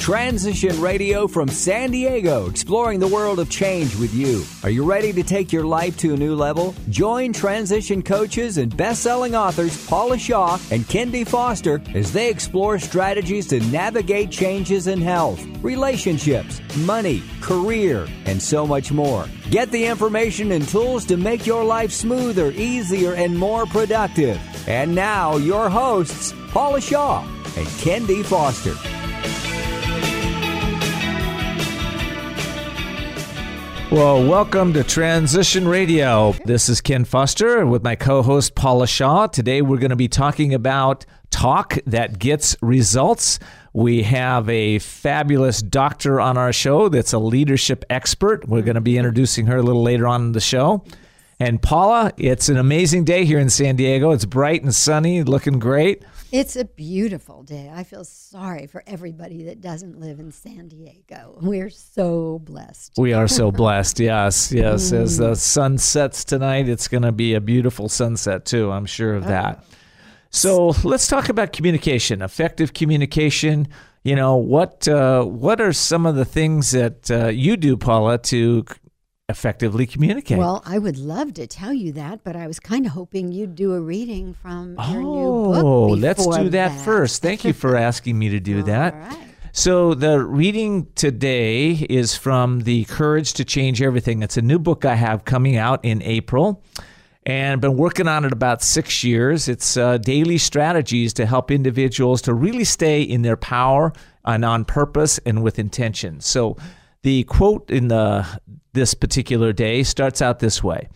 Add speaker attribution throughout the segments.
Speaker 1: Transition Radio from San Diego, exploring the world of change with you. Are you ready to take your life to a new level? Join transition coaches and best-selling authors Paula Shaw and Ken D. Foster as they explore strategies to navigate changes in health, relationships, money, career, and so much more. Get the information and tools to make your life smoother, easier, and more productive. And now, your hosts, Paula Shaw and Ken D. Foster.
Speaker 2: Well, welcome to Transition Radio. This is Ken Foster with my co host Paula Shaw. Today we're going to be talking about talk that gets results. We have a fabulous doctor on our show that's a leadership expert. We're going to be introducing her a little later on in the show. And Paula, it's an amazing day here in San Diego. It's bright and sunny, looking great.
Speaker 3: It's a beautiful day. I feel sorry for everybody that doesn't live in San Diego. We're so blessed.
Speaker 2: We are so blessed. Yes, yes. As the sun sets tonight, it's going to be a beautiful sunset, too. I'm sure of that. So let's talk about communication, effective communication. You know what? Uh, what are some of the things that uh, you do, Paula, to effectively communicate?
Speaker 3: Well, I would love to tell you that, but I was kind of hoping you'd do a reading from your new book.
Speaker 2: Oh, let's do that, first. Thank you for asking me to do
Speaker 3: All
Speaker 2: that.
Speaker 3: right.
Speaker 2: So, the reading today is from The Courage to Change Everything. It's a new book I have coming out in April. And I've been working on it about six years. It's uh, daily strategies to help individuals to really stay in their power and on purpose and with intention. So, the quote in the this particular day starts out this way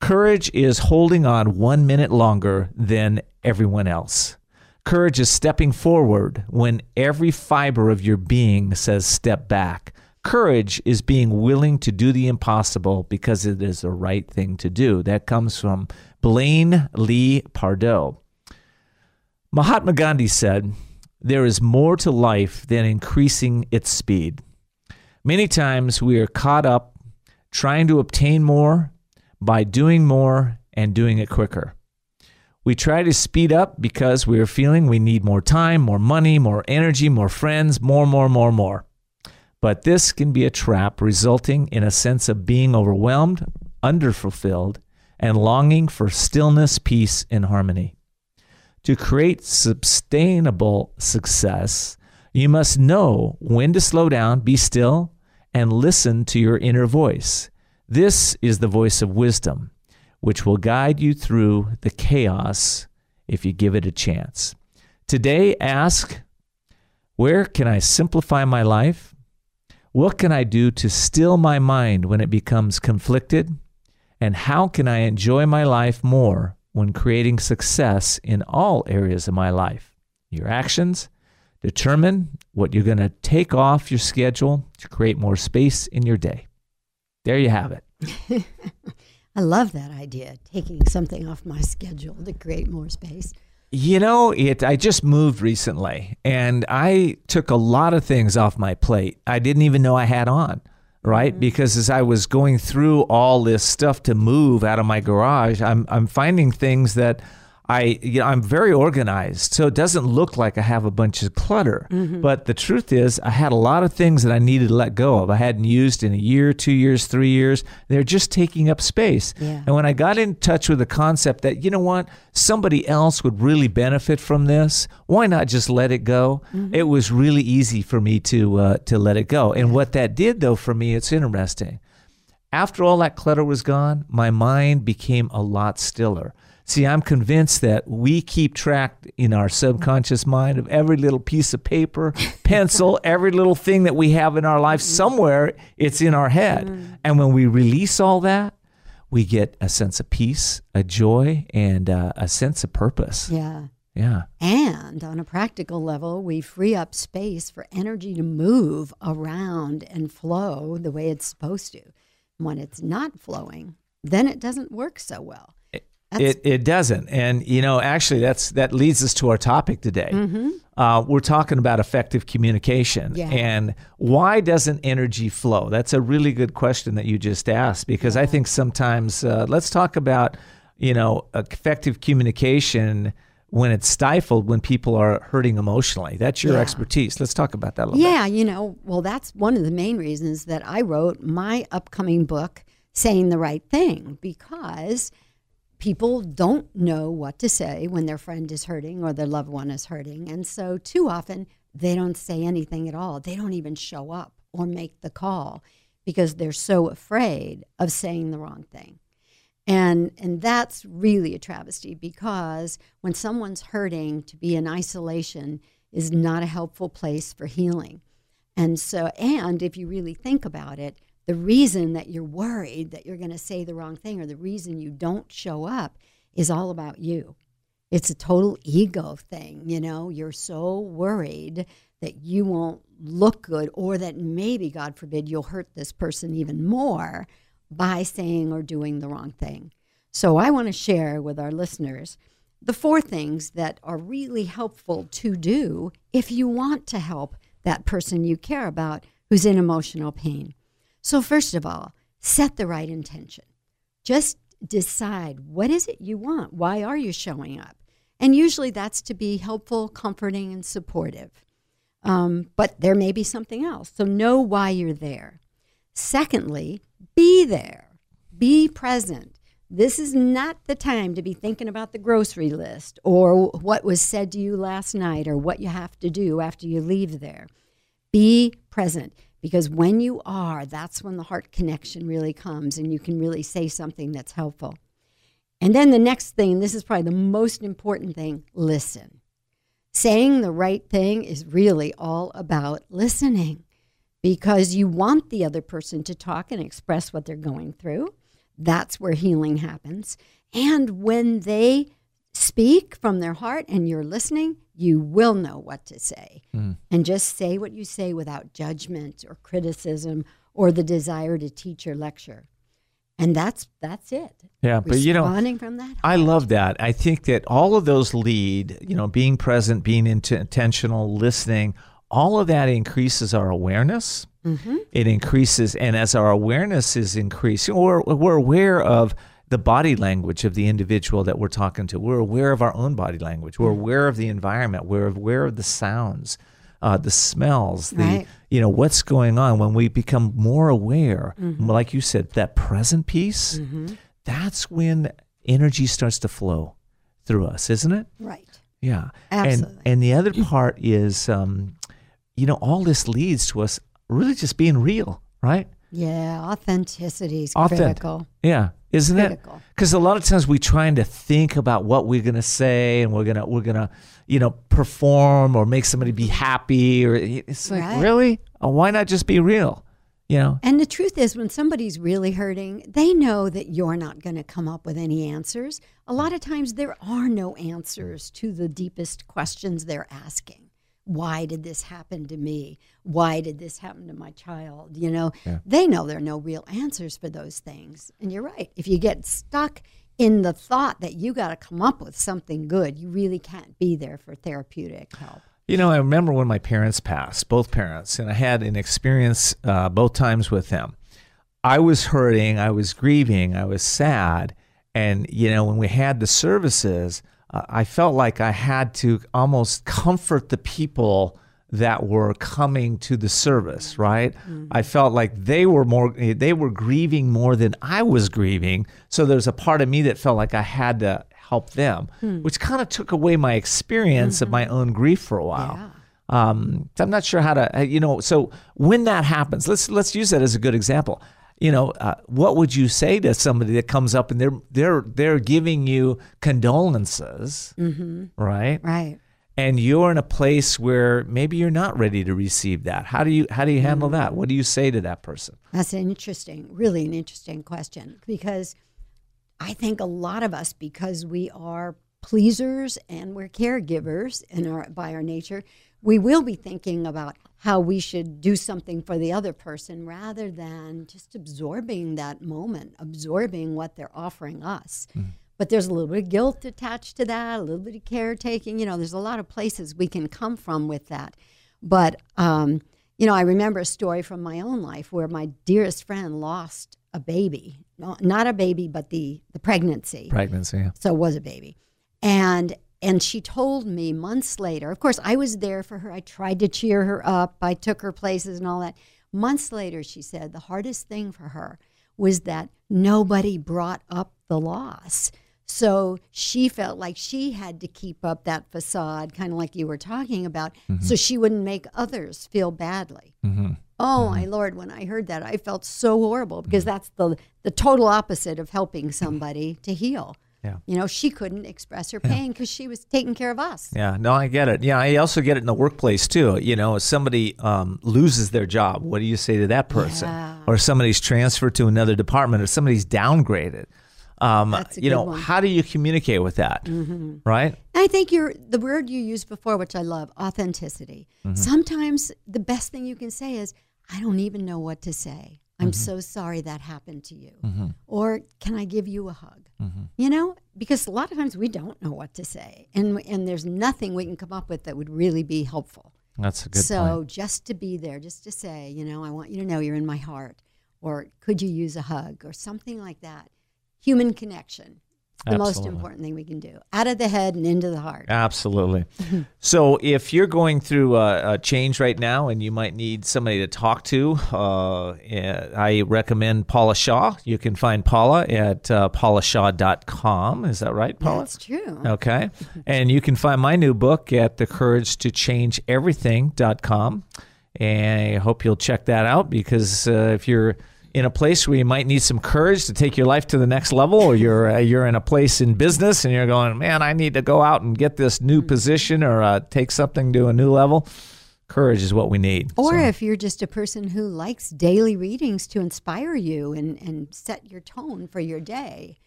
Speaker 2: Courage is holding on one minute longer than everyone else. Courage is stepping forward when every fiber of your being says step back. Courage is being willing to do the impossible because it is the right thing to do. That comes from Blaine Lee Pardoe. Mahatma Gandhi said, There is more to life than increasing its speed. Many times we are caught up trying to obtain more by doing more and doing it quicker. We try to speed up because we are feeling we need more time, more money, more energy, more friends, more, more, more, more. But this can be a trap, resulting in a sense of being overwhelmed, underfulfilled, and longing for stillness, peace, and harmony. To create sustainable success, you must know when to slow down, be still, and listen to your inner voice. This is the voice of wisdom, which will guide you through the chaos if you give it a chance. Today, ask where can I simplify my life? What can I do to still my mind when it becomes conflicted? And how can I enjoy my life more when creating success in all areas of my life? Your actions determine what you're going to take off your schedule to create more space in your day. There you have it.
Speaker 3: I love that idea, taking something off my schedule to create more space.
Speaker 2: You know, it I just moved recently and I took a lot of things off my plate. I didn't even know I had on, right? Mm-hmm. Because as I was going through all this stuff to move out of my garage, I'm I'm finding things that I you know, I'm very organized, so it doesn't look like I have a bunch of clutter. But the truth is, I had a lot of things that I needed to let go of. I hadn't used in a year, two years, three years. They're just taking up space.
Speaker 3: Yeah.
Speaker 2: And when I got in touch with the concept that you know what, somebody else would really benefit from this, why not just let it go? It was really easy for me to uh, to let it go. And what that did, though, for me, it's interesting after all that clutter was gone, my mind became a lot stiller. See, I'm convinced that we keep track in our subconscious mind of every little piece of paper, pencil, every little thing that we have in our life. Somewhere it's in our head. And when we release all that, we get a sense of peace, a joy, and uh, a sense of purpose.
Speaker 3: Yeah.
Speaker 2: Yeah.
Speaker 3: And on a practical level, we free up space for energy to move around and flow the way it's supposed to. When it's not flowing, then it doesn't work so well. That's-
Speaker 2: It, it doesn't, and you know, actually, that's that leads us to our topic today. Uh, we're talking about effective communication,
Speaker 3: Yeah.
Speaker 2: and why doesn't energy flow? That's a really good question that you just asked because I think sometimes uh, let's talk about you know effective communication when it's stifled when people are hurting emotionally. That's your
Speaker 3: Yeah.
Speaker 2: expertise. Let's talk about that a little bit.
Speaker 3: Yeah, you know, well, that's one of the main reasons that I wrote my upcoming book, Saying the Right Thing, because people don't know what to say when their friend is hurting or their loved one is hurting. And so, too often, they don't say anything at all. They don't even show up or make the call because they're so afraid of saying the wrong thing. And and that's really a travesty because when someone's hurting to be in isolation is not a helpful place for healing. And so and if you really think about it, the reason that you're worried that you're going to say the wrong thing or the reason you don't show up is all about you. It's a total ego thing, you know. You're so worried that you won't look good or that maybe god forbid you'll hurt this person even more by saying or doing the wrong thing. So I want to share with our listeners the four things that are really helpful to do if you want to help that person you care about who's in emotional pain. So, first of all, set the right intention. Just decide what is it you want? Why are you showing up? And usually that's to be helpful, comforting, and supportive. Um, but there may be something else. So, know why you're there. Secondly, be there, be present. This is not the time to be thinking about the grocery list or what was said to you last night or what you have to do after you leave there. Be present because when you are, that's when the heart connection really comes and you can really say something that's helpful. And then the next thing, this is probably the most important thing listen. Saying the right thing is really all about listening because you want the other person to talk and express what they're going through. That's where healing happens. And when they speak from their heart and you're listening, you will know what to say. And just say what you say without judgment or criticism or the desire to teach or lecture. And that's that's it.
Speaker 2: Yeah, but you know,
Speaker 3: Responding from that.
Speaker 2: I love that. I think that all of those lead, you know, being present, being int- intentional, listening, all of that increases our awareness.
Speaker 3: Mm-hmm.
Speaker 2: It increases, and as our awareness is increasing, we're, we're aware of the body language of the individual that we're talking to. We're aware of our own body language. We're aware of the environment. We're aware of the sounds, uh, the smells, the
Speaker 3: Right.
Speaker 2: you know what's going on. When we become more aware, like you said, that present piece, that's when energy starts to flow through us, isn't it?
Speaker 3: Right.
Speaker 2: Yeah.
Speaker 3: Absolutely.
Speaker 2: And and the other part is, um, you know, all this leads to us really just being real, right?
Speaker 3: Yeah, authenticity is
Speaker 2: Authentic.
Speaker 3: critical.
Speaker 2: Yeah, isn't
Speaker 3: Critical.
Speaker 2: it? Because a lot of times we're trying to think about what we're gonna say and we're gonna we're gonna you know perform or make somebody be happy or it's like
Speaker 3: Right.
Speaker 2: really oh, why not just be real? You know.
Speaker 3: And the truth is, when somebody's really hurting, they know that you're not going to come up with any answers. A lot of times, there are no answers to the deepest questions they're asking. Why did this happen to me? Why did this happen to my child? You know, they know there are no real answers for those things. And you're right. If you get stuck in the thought that you got to come up with something good, you really can't be there for therapeutic help.
Speaker 2: You know, I remember when my parents passed, both parents, and I had an experience uh, both times with them. I was hurting, I was grieving, I was sad. And, you know, when we had the services, uh, I felt like I had to almost comfort the people that were coming to the service, right? I felt like they were more, they were grieving more than I was grieving. So there's a part of me that felt like I had to help them, which kind of took away my experience of my own grief for a while. Um, so I'm not sure how to, uh, you know. So when that happens, let's let's use that as a good example. You know, uh, what would you say to somebody that comes up and they're they're they're giving you condolences, right?
Speaker 3: Right.
Speaker 2: And you're in a place where maybe you're not ready to receive that. How do you how do you handle that? What do you say to that person?
Speaker 3: That's an interesting, really an interesting question because I think a lot of us, because we are pleasers and we're caregivers in our by our nature, we will be thinking about how we should do something for the other person rather than just absorbing that moment, absorbing what they're offering us. But there's a little bit of guilt attached to that, a little bit of caretaking. You know, there's a lot of places we can come from with that. But um, you know, I remember a story from my own life where my dearest friend lost a baby, No- not a baby, but the the pregnancy.
Speaker 2: Pregnancy.
Speaker 3: So it was a baby, and And she told me months later, of course, I was there for her. I tried to cheer her up, I took her places and all that. Months later, she said the hardest thing for her was that nobody brought up the loss. So she felt like she had to keep up that facade, kind of like you were talking about, mm-hmm. so she wouldn't make others feel badly. Mm-hmm. Oh my mm-hmm. lord! When I heard that, I felt so horrible because that's the the total opposite of helping somebody to heal.
Speaker 2: Yeah.
Speaker 3: You know, she couldn't express her pain because she was taking care of us.
Speaker 2: Yeah, no, I get it. Yeah, I also get it in the workplace too. You know, if somebody um, loses their job, what do you say to that person?
Speaker 3: Yeah.
Speaker 2: Or somebody's transferred to another department, or somebody's downgraded. Um, you know,
Speaker 3: one.
Speaker 2: how do you communicate with that?
Speaker 3: Mm-hmm.
Speaker 2: Right?
Speaker 3: I think you're the word you used before, which I love, authenticity. Sometimes the best thing you can say is, I don't even know what to say. I'm mm-hmm. so sorry that happened to you. Mm-hmm. Or can I give you a hug? Mm-hmm. You know, because a lot of times we don't know what to say. And and there's nothing we can come up with that would really be helpful.
Speaker 2: That's a good
Speaker 3: so
Speaker 2: point.
Speaker 3: just to be there, just to say, you know, I want you to know you're in my heart. Or could you use a hug or something like that? Human connection. The most important thing we can do. Out of the head and into the heart.
Speaker 2: Absolutely. so, if you're going through a, a change right now and you might need somebody to talk to, uh, eh, I recommend Paula Shaw. You can find Paula at uh, paulashaw.com. Is that right, Paula?
Speaker 3: That's true.
Speaker 2: Okay. And you can find my new book at thecouragetochangeeverything.com. And I hope you'll check that out because uh, if you're in a place where you might need some courage to take your life to the next level, or you're uh, you're in a place in business and you're going, man, I need to go out and get this new position or uh, take something to a new level. Courage is what we need.
Speaker 3: Or
Speaker 2: So,
Speaker 3: if you're just a person who likes daily readings to inspire you and, and set your tone for your day,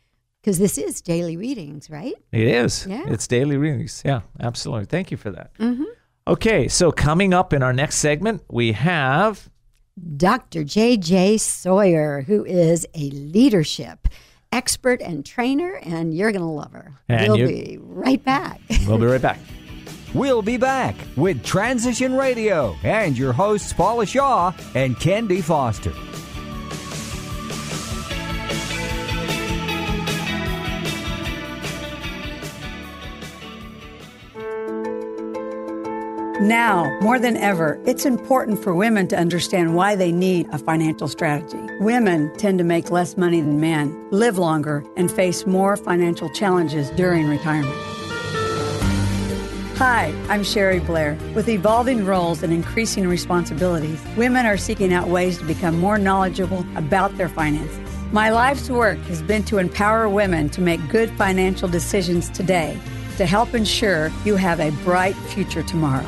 Speaker 3: because this is daily readings, right?
Speaker 2: it is.
Speaker 3: Yeah.
Speaker 2: It's daily readings. Yeah, absolutely. Thank you for that. Okay, so coming up in our next segment, we have
Speaker 3: Dr. J.J. Sawyer, who is a leadership expert and trainer, and you're going to love her.
Speaker 2: And
Speaker 3: we'll
Speaker 2: you-
Speaker 3: be right back.
Speaker 2: We'll be right back.
Speaker 1: We'll be back with Transition Radio and your hosts Paula Shaw and Ken D. Foster.
Speaker 4: Now, more than ever, it's important for women to understand why they need a financial strategy. Women tend to make less money than men, live longer, and face more financial challenges during retirement. Hi, I'm Sherry Blair. With evolving roles and increasing responsibilities, women are seeking out ways to become more knowledgeable about their finances. My life's work has been to empower women to make good financial decisions today to help ensure you have a bright future tomorrow.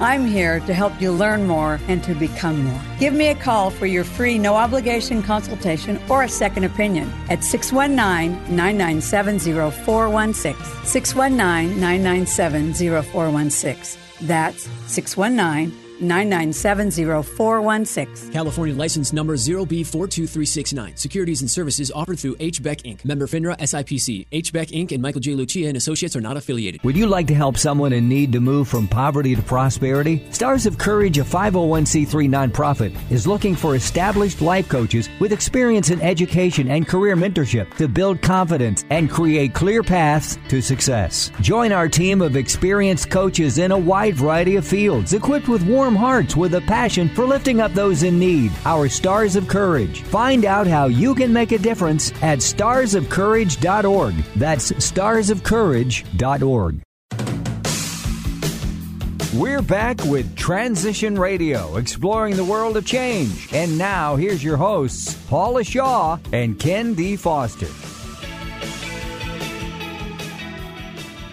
Speaker 4: I'm here to help you learn more and to become more. Give me a call for your free no obligation consultation or a second opinion at 619 997 0416. 619 997 0416. That's 619 997 0416.
Speaker 5: California license number 0B42369. Securities and services offered through HBEC Inc. Member FINRA SIPC. HBEC Inc. and Michael J. Lucia and Associates are not affiliated.
Speaker 1: Would you like to help someone in need to move from poverty to prosperity? Stars of Courage, a 501c3 nonprofit, is looking for established life coaches with experience in education and career mentorship to build confidence and create clear paths to success. Join our team of experienced coaches in a wide variety of fields, equipped with warm hearts with a passion for lifting up those in need. Our Stars of Courage. Find out how you can make a difference at starsofcourage.org. That's starsofcourage.org. We're back with Transition Radio, exploring the world of change. And now, here's your hosts, Paula Shaw and Ken D. Foster.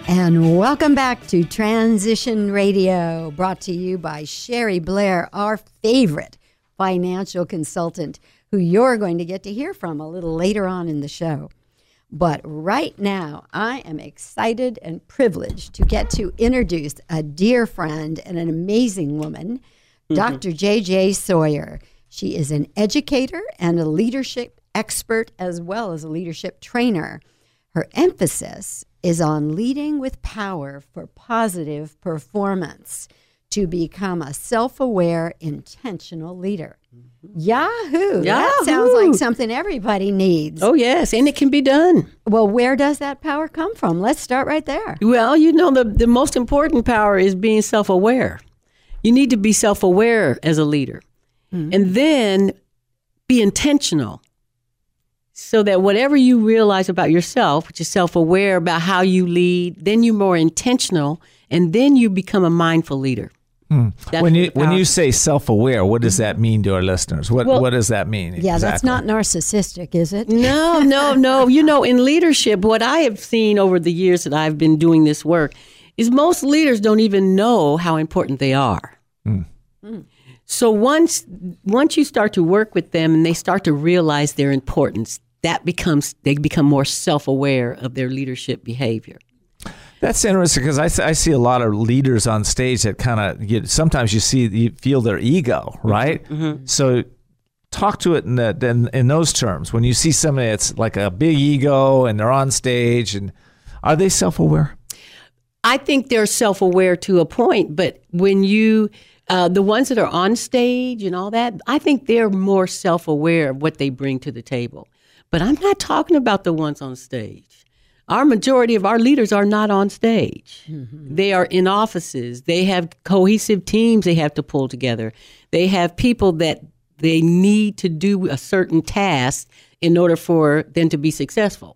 Speaker 3: And welcome back to Transition Radio, brought to you by Sherry Blair, our favorite financial consultant, who you're going to get to hear from a little later on in the show. But right now, I am excited and privileged to get to introduce a dear friend and an amazing woman, mm-hmm. Dr. J.J. Sawyer. She is an educator and a leadership expert as well as a leadership trainer. Her emphasis is on leading with power for positive performance. to become a self aware, intentional leader. Mm-hmm. Yahoo! That
Speaker 6: Yahoo!
Speaker 3: sounds like something everybody needs.
Speaker 6: Oh, yes, and it can be done.
Speaker 3: Well, where does that power come from? Let's start right there.
Speaker 6: Well, you know, the, the most important power is being self aware. You need to be self aware as a leader. Mm-hmm. And then be intentional so that whatever you realize about yourself, which is self aware about how you lead, then you're more intentional and then you become a mindful leader. Hmm. That's
Speaker 2: when you when you say self-aware, what does that mean to our listeners? What
Speaker 6: Well-
Speaker 2: what does that mean?
Speaker 3: Yeah, that's not narcissistic, is it?
Speaker 6: No, no, no. You know, in leadership, what I have seen over the years that I've been doing this work is most leaders don't even know how important they are. Hmm. Hmm. So once once you start to work with them and they start to realize their importance, that becomes they become more self-aware of their leadership behavior.
Speaker 2: That's interesting because I, I see a lot of leaders on stage that kind of you, sometimes you see you feel their ego, right? So talk to it in, that in in those terms. When you see somebody that's like a big ego and they're on stage, and are they self aware?
Speaker 6: I think they're self aware to a point, but when you, uh, the ones that are on stage and all that, I think they're more self aware of what they bring to the table. But I'm not talking about the ones on stage. Our majority of our leaders are not on stage. Mm-hmm. They are in offices. They have cohesive teams they have to pull together. They have people that they need to do a certain task in order for them to be successful.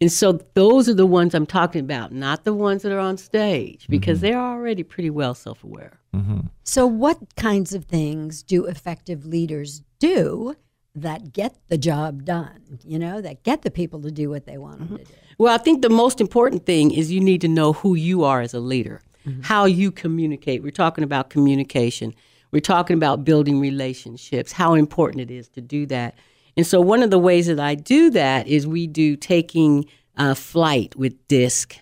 Speaker 6: And so those are the ones I'm talking about, not the ones that are on stage, because mm-hmm. they're already pretty well self aware. Mm-hmm.
Speaker 3: So, what kinds of things do effective leaders do that get the job done? You know, that get the people to do what they want them to do.
Speaker 6: Well, I think the most important thing is you need to know who you are as a leader, how you communicate. We're talking about communication, we're talking about building relationships, how important it is to do that. And so, one of the ways that I do that is we do taking uh, flight with DISC.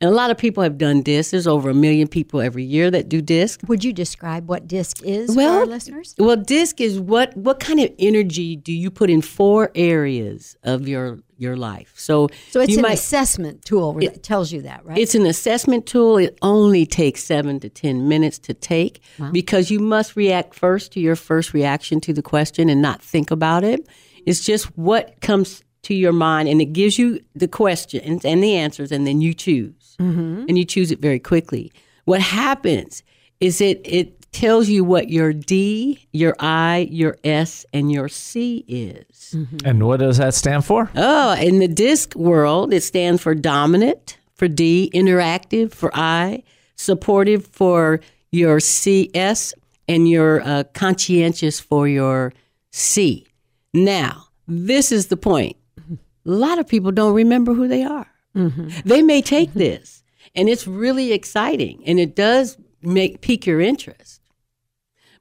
Speaker 6: And a lot of people have done DISC. There's over a million people every year that do DISC.
Speaker 3: Would you describe what DISC is
Speaker 6: Well,
Speaker 3: for our listeners?
Speaker 6: Well, disc is what what kind of energy do you put in four areas of your your life? So
Speaker 3: So, it's an
Speaker 6: might,
Speaker 3: assessment tool that tells you that, right?
Speaker 6: it's an assessment tool. It only takes seven to ten minutes to take because you must react first to your first reaction to the question and not think about it. It's just what comes to your mind, and it gives you the questions and the answers, and then you choose, and you choose it very quickly. What happens is it it tells you what your D, your I, your S, and your C is.
Speaker 2: And what does that stand for?
Speaker 6: Oh, in the DISC world, it stands for dominant, for D, interactive, for I, supportive for your CS, and your uh, conscientious for your C. Now, this is the point. A lot of people don't remember who they are. Mm-hmm. They may take mm-hmm. this, and it's really exciting, and it does make pique your interest.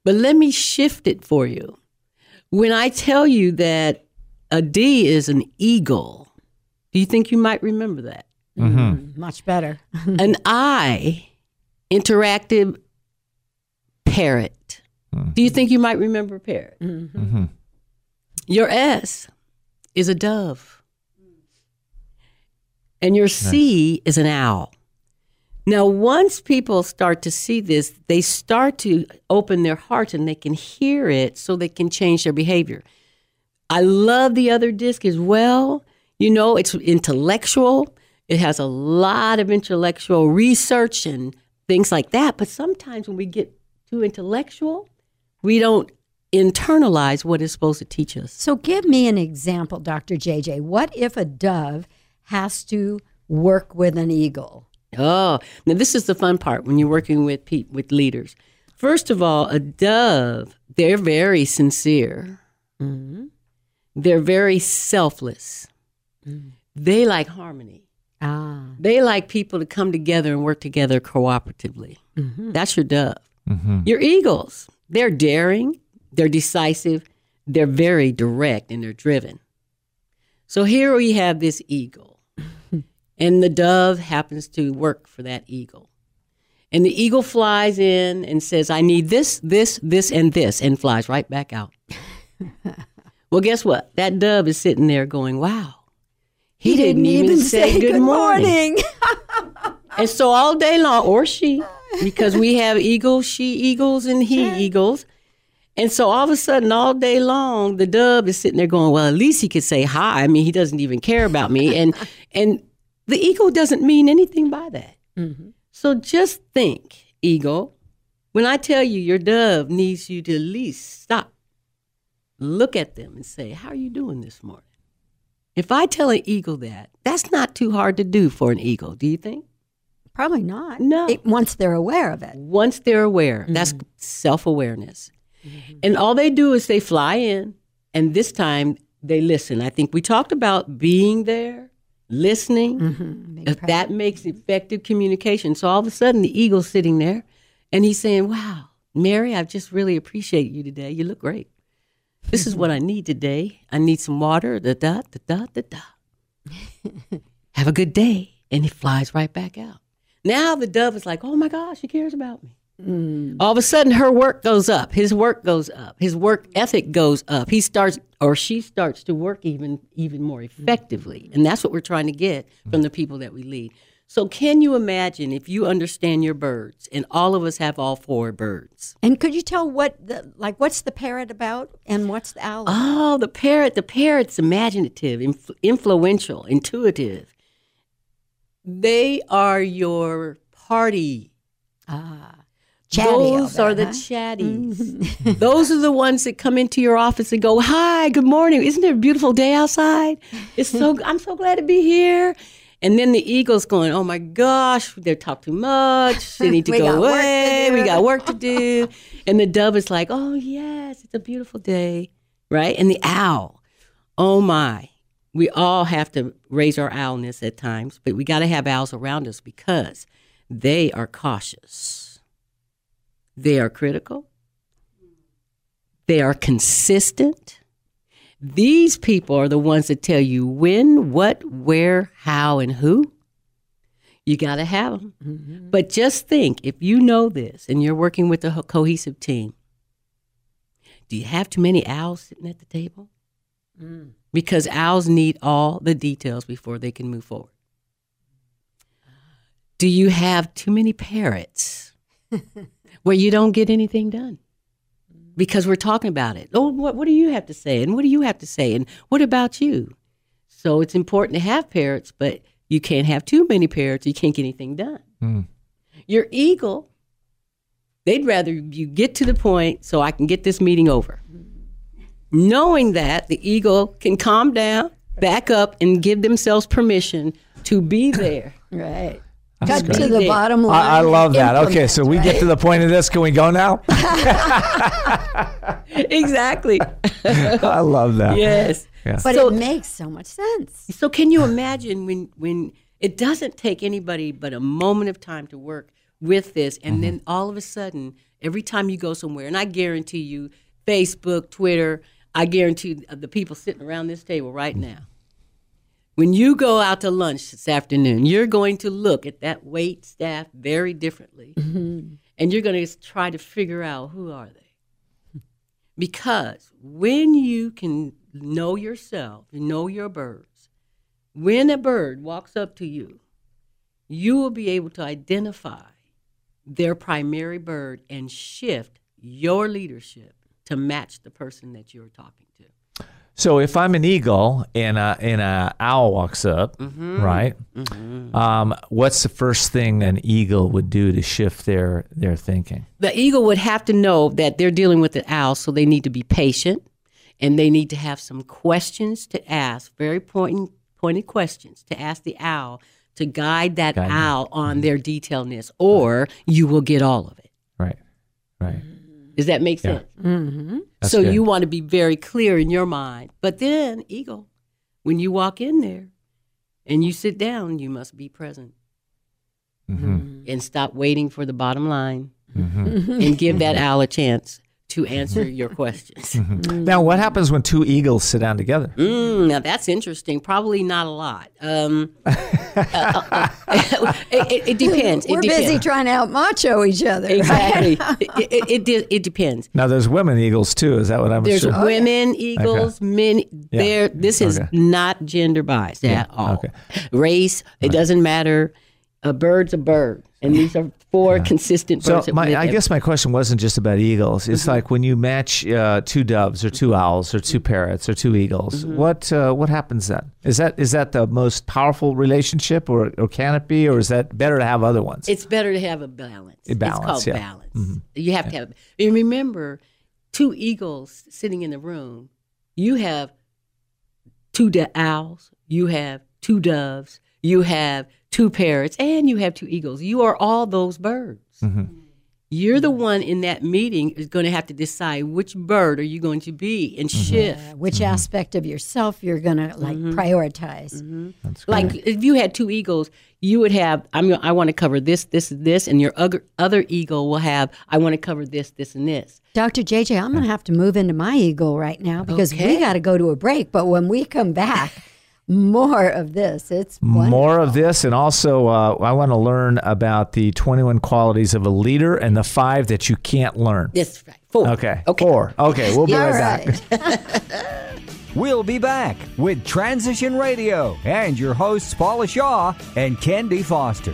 Speaker 6: But let me shift it for you. When I tell you that a D is an eagle, do you think you might remember that? Mm-hmm.
Speaker 3: Mm, much better.
Speaker 6: an I, interactive parrot. Hmm. Do you think you might remember a parrot? Your S is a dove. And your C is an owl. Now, once people start to see this, they start to open their hearts and they can hear it so they can change their behavior. I love the other disc as well. You know, it's intellectual. It has a lot of intellectual research and things like that. But sometimes when we get too intellectual, we don't internalize what it's supposed to teach us.
Speaker 3: So, give me an example, Dr. JJ. What if a dove has to work with an eagle?
Speaker 6: Oh, now this is the fun part when you're working with pe- with leaders. First of all, a dove, they're very sincere. Mm-hmm. They're very selfless. Mm. They like harmony.
Speaker 3: Ah,
Speaker 6: They like people to come together and work together cooperatively. Mm-hmm. That's your dove. Mm-hmm. Your eagles, they're daring, they're decisive, they're very direct, and they're driven. So here we have this eagle, and the dove happens to work for that eagle. And the eagle flies in and says, I need this, this, this, and this, and flies right back out. well, guess what? That dove is sitting there going, Wow, He, didn't, even say, good, morning. And so all day long, or she, because we have eagles, she eagles, and he eagles. And so all of a sudden, all day long, the dove is sitting there going, "Well, at least he could say hi. I mean, he doesn't even care about me." And and the eagle doesn't mean anything by that. Mm-hmm. So just think, eagle, when I tell you your dove needs you to at least stop, look at them, and say, "How are you doing this morning?" If I tell an eagle that, that's not too hard to do for an eagle. Do you think?
Speaker 3: Probably not.
Speaker 6: No.
Speaker 3: It- once they're aware of it.
Speaker 6: once they're aware that's mm-hmm. self-awareness mm-hmm. and all they do is they fly in and this time they listen i think we talked about being there listening
Speaker 3: Being
Speaker 6: if that makes effective communication. So all of a sudden the eagle's sitting there and he's saying wow mary i just really appreciate you today. You look great. This is what i need today. I need some water da da da da da da. Have a good day and he flies right back out. Now the dove is like oh my gosh he cares about me all of a sudden her work goes up. His work goes up. His work ethic goes up. He starts or she starts to work even even more effectively. And that's what we're trying to get from the people that we lead. So can you imagine if you understand your birds and all of us have all four birds?
Speaker 3: And could you tell what the like what's the parrot about and what's the owl?
Speaker 6: oh the parrot the parrot's imaginative inf- influential intuitive. They are your party.
Speaker 3: Ah, chatty.
Speaker 6: Those are the
Speaker 3: huh?
Speaker 6: chatties. Those are the ones that come into your office and go, "Hi, good morning. Isn't it a beautiful day outside? It's so I'm so glad to be here." And then the eagle's going, "Oh my gosh, they talk too much. They need to go
Speaker 3: work to
Speaker 6: away. We got work to do." and the dove is like, "Oh yes, it's a beautiful day." Right? And the owl, "Oh my, we all have to raise our owlness at times, but we got to have owls around us because they are cautious. They are critical. They are consistent. These people are the ones that tell you when, what, where, how, and who. You got to have them. Mm-hmm. But just think if you know this and you're working with a cohesive team, do you have too many owls sitting at the table? Mm. Because owls need all the details before they can move forward. Do you have too many parrots where you don't get anything done? Because we're talking about it. Oh, what, what do you have to say? And what do you have to say? And what about you? So it's important to have parrots, but you can't have too many parrots. You can't get anything done. Hmm. Your eagle, they'd rather you get to the point so I can get this meeting over. Knowing that the eagle can calm down, back up, and give themselves permission to be there.
Speaker 3: Right.
Speaker 2: That's
Speaker 3: Cut to the bottom line.
Speaker 2: I, I love that. Okay, so we get to the point of this. Can we go now?
Speaker 6: exactly.
Speaker 2: I love that.
Speaker 6: yes.
Speaker 2: Yeah.
Speaker 3: But
Speaker 6: So-
Speaker 3: it makes so much sense.
Speaker 6: So can you imagine when when it doesn't take anybody but a moment of time to work with this and mm-hmm. then all of a sudden every time you go somewhere and I guarantee you Facebook, Twitter, I guarantee the people sitting around this table right mm. now. When you go out to lunch this afternoon, you're going to look at that wait staff very differently. Mm-hmm. And you're going to try to figure out who are they? Because when you can know yourself, know your birds, when a bird walks up to you, you will be able to identify their primary bird and shift your leadership to match the person that you're talking to.
Speaker 2: So if I'm an eagle and a and a owl walks up, mm-hmm. right? Mm-hmm. Um, what's the first thing an eagle would do to shift their their thinking?
Speaker 6: The eagle would have to know that they're dealing with an owl, so they need to be patient and they need to have some questions to ask, very pointed, pointed questions to ask the owl to guide that
Speaker 2: Guide them.
Speaker 6: owl on mm-hmm. their detailedness, or you will get all of it.
Speaker 2: Right, right.
Speaker 6: Does that make
Speaker 2: Yeah.
Speaker 6: sense?
Speaker 3: Mm-hmm.
Speaker 6: So
Speaker 2: good.
Speaker 6: you want to be very clear in your mind. But then, eagle, when you walk in there and you sit down, you must be present
Speaker 2: hmm
Speaker 6: and stop waiting for the bottom line
Speaker 2: hmm
Speaker 6: and give that owl a chance to answer your questions.
Speaker 2: Now, what happens when two eagles sit down together?
Speaker 6: Mm, now that's interesting. Probably not a lot. Um, uh, uh, uh, it, it- it depends. It
Speaker 3: We're busy
Speaker 6: depends.
Speaker 3: trying to out macho each other.
Speaker 6: Exactly. it, it, it, it depends.
Speaker 2: Now, there's women eagles too. Is that what I'm
Speaker 6: There's
Speaker 2: sure?
Speaker 6: women eagles, men. There. This is
Speaker 2: Okay.
Speaker 6: not gender biased at all.
Speaker 2: Okay.
Speaker 6: Race. It doesn't matter. A bird's a bird, and these are four consistent
Speaker 2: So
Speaker 6: birds. that
Speaker 2: my, I
Speaker 6: every-
Speaker 2: guess my question wasn't just about eagles. It's like when you match uh, two doves or two owls or two parrots or two eagles. What uh, what happens then? Is that is that the most powerful relationship, or, or can it be, or is that better to have other ones?
Speaker 6: It's better to have a balance.
Speaker 2: A balance,
Speaker 6: it's called
Speaker 2: yeah.
Speaker 6: balance. You have to have. And remember, two eagles sitting in the room. You have two de- owls. You have two doves. You have two parrots, and you have two eagles. You are all those birds. Mm-hmm. You're the one in that meeting is going to have to decide which bird are you going to be and mm-hmm. shift.
Speaker 3: Uh, Which mm-hmm. aspect of yourself you're going to like prioritize?
Speaker 6: Like if you had two eagles, you would have I'm I want to cover this, this, this, and your other other eagle will have I want to cover this, this, and this.
Speaker 3: Dr. JJ, I'm going to have to move into my eagle right now because we got to go to a break. But when we come back, more of this. It's wonderful.
Speaker 2: More of this, and also uh, I want to learn about the 21 qualities of a leader and the five that you can't learn.
Speaker 6: This right. Four.
Speaker 2: Okay,
Speaker 6: Okay.
Speaker 2: four. Okay, we'll be
Speaker 3: All
Speaker 2: right back.
Speaker 1: We'll be back with Transition Radio and your hosts Paula Shaw and Ken D. Foster.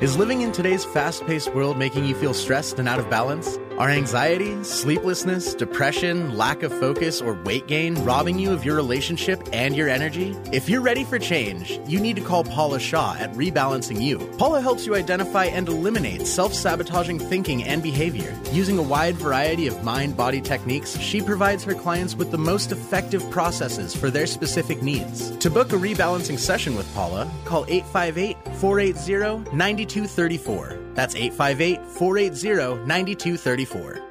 Speaker 7: Is living in today's fast paced world making you feel stressed and out of balance? Are anxiety, sleeplessness, depression, lack of focus, or weight gain robbing you of your relationship and your energy? If you're ready for change, you need to call Paula Shaw at Rebalancing You. Paula helps you identify and eliminate self sabotaging thinking and behavior. Using a wide variety of mind body techniques, she provides her clients with the most effective processes for their specific needs. To book a rebalancing session with Paula, call 858 480 9234. That's 858 480 9234.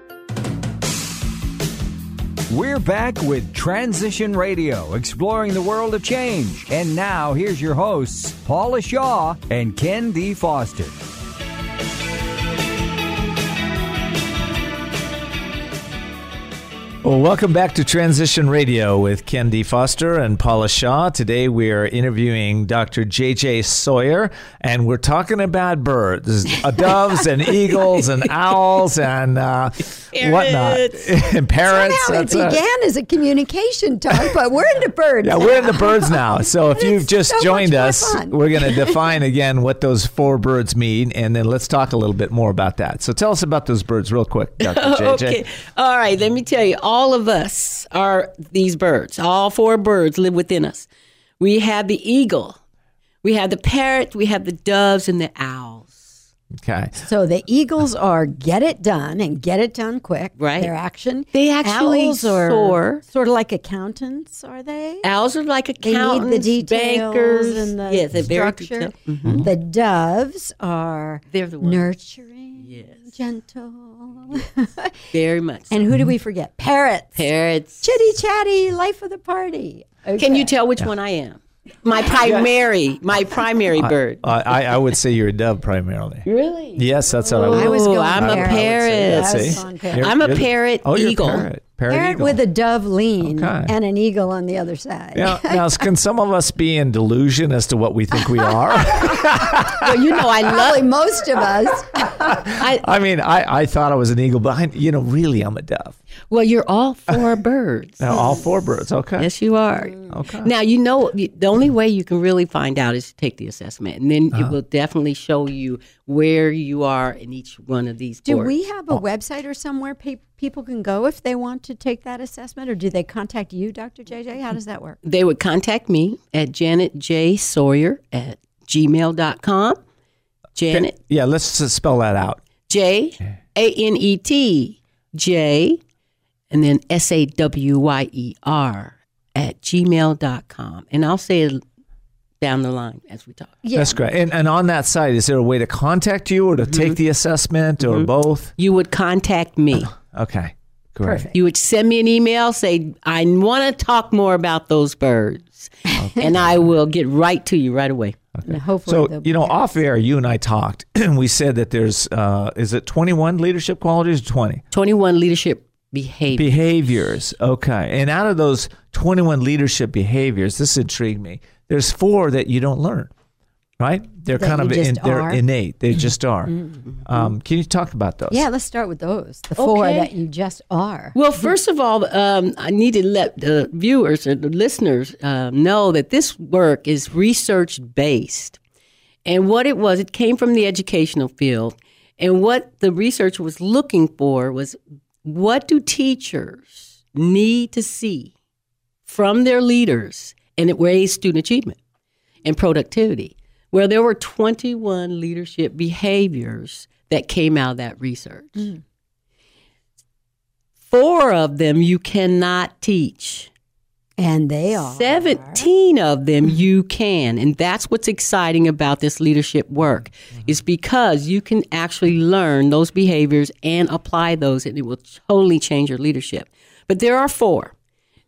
Speaker 1: We're back with Transition Radio, exploring the world of change. And now, here's your hosts, Paula Shaw and Ken D. Foster.
Speaker 2: Well, welcome back to Transition Radio with Ken D. Foster and Paula Shaw. Today we are interviewing Dr. J.J. Sawyer, and we're talking about birds, uh, doves and eagles and owls and uh, whatnot, and parrots.
Speaker 3: Somehow it began as a communication talk, but we're into birds.
Speaker 2: Yeah, we're in the birds now. So if you've just
Speaker 3: so
Speaker 2: joined us,
Speaker 3: fun.
Speaker 2: we're going to define again what those four birds mean, and then let's talk a little bit more about that. So tell us about those birds real quick, Dr. JJ.
Speaker 6: okay. All right. Let me tell you, all of us are these birds. All four birds live within us. We have the eagle, we have the parrot, we have the doves, and the owls.
Speaker 2: Okay.
Speaker 3: So the eagles are get it done and get it done quick.
Speaker 6: Right.
Speaker 3: Their action.
Speaker 6: They actually
Speaker 3: Owls are
Speaker 6: soar.
Speaker 3: sort of like accountants, are they?
Speaker 6: Owls are like accountants.
Speaker 3: They
Speaker 6: accountants,
Speaker 3: need the details
Speaker 6: bankers,
Speaker 3: and the
Speaker 6: yes, they're very
Speaker 3: structure.
Speaker 6: detailed. Mm-hmm. Mm-hmm.
Speaker 3: The doves are
Speaker 6: They're the ones.
Speaker 3: nurturing,
Speaker 6: Yes.
Speaker 3: gentle.
Speaker 6: Very much. so.
Speaker 3: and who do we forget? Parrots.
Speaker 6: parrots.
Speaker 3: Chitty chatty, life of the party.
Speaker 6: Can you tell which one I am? My primary, my primary bird.
Speaker 2: Uh, I, I would say you're a dove primarily.
Speaker 6: Really?
Speaker 2: Yes, that's what I would.
Speaker 3: I was
Speaker 6: Ooh,
Speaker 3: going
Speaker 6: I'm a
Speaker 3: parrot.
Speaker 6: parrot.
Speaker 3: I was
Speaker 2: See?
Speaker 3: on parrot.
Speaker 2: You're-
Speaker 6: I'm a
Speaker 2: you're the-
Speaker 6: parrot
Speaker 2: oh, you're a
Speaker 6: eagle.
Speaker 2: parrot.
Speaker 3: Parrot
Speaker 2: Parrot
Speaker 3: with a dove lean
Speaker 2: Okay.
Speaker 3: and an eagle on the other side.
Speaker 2: Now, now, can some of us be in delusion as to what we think we are?
Speaker 6: Well, you know, I love.
Speaker 3: Most of us.
Speaker 6: I,
Speaker 2: I mean, I, I thought I was an eagle, but I, you know, really, I'm a dove.
Speaker 6: well, you're all four birds.
Speaker 2: Now, all four birds. Okay.
Speaker 6: Yes, you are.
Speaker 2: Okay.
Speaker 6: Now you know the the only way you can really find out is to take the assessment, and then
Speaker 2: Uh-huh.
Speaker 6: it will definitely show you where you are in each one of these.
Speaker 3: Do
Speaker 6: boards.
Speaker 3: we have a oh. website or somewhere pe- people can go if they want to take that assessment, or do they contact you, Dr. JJ? How does that work?
Speaker 6: They would contact me at Janet J Sawyer at gmail.com. Janet
Speaker 2: Yeah, let's just spell that out.
Speaker 6: J A N E T J and then S A W Y E R at gmail.com. And I'll say it down the line as we talk.
Speaker 3: Yeah.
Speaker 2: That's great. And, and on that site, is there a way to contact you or to take the assessment or both?
Speaker 6: You would contact me.
Speaker 2: Okay. Great.
Speaker 6: You would send me an email, say, I want to talk more about those birds. And I will get right to you right away.
Speaker 3: And hopefully,
Speaker 2: So, you know, off air, you and I talked, and we said that there's, uh, is it 21 leadership qualities or 20?
Speaker 6: 21 leadership behavior.
Speaker 2: Behaviors. Okay. And out of those 21 leadership behaviors, this intrigued me. There's four that you don't learn, right? They're
Speaker 3: That
Speaker 2: kind of in, they're
Speaker 3: are?
Speaker 2: innate. They just are. Um, can you talk about those?
Speaker 3: yeah, let's start with those. The four
Speaker 6: Okay.
Speaker 3: that you just are.
Speaker 6: Well, first of all, um, I need to let the viewers and the listeners uh, know that this work is research based. And what it was, it came from the educational field. And what the research was looking for was what do teachers need to see from their leaders and it raised student achievement and productivity, where there were 21 leadership behaviors that came out of that research. Mm. Four of them you cannot teach.
Speaker 3: And they are.
Speaker 6: 17 of them you can. And that's what's exciting about this leadership work mm-hmm. is because you can actually learn those behaviors and apply those and it will totally change your leadership. But there are four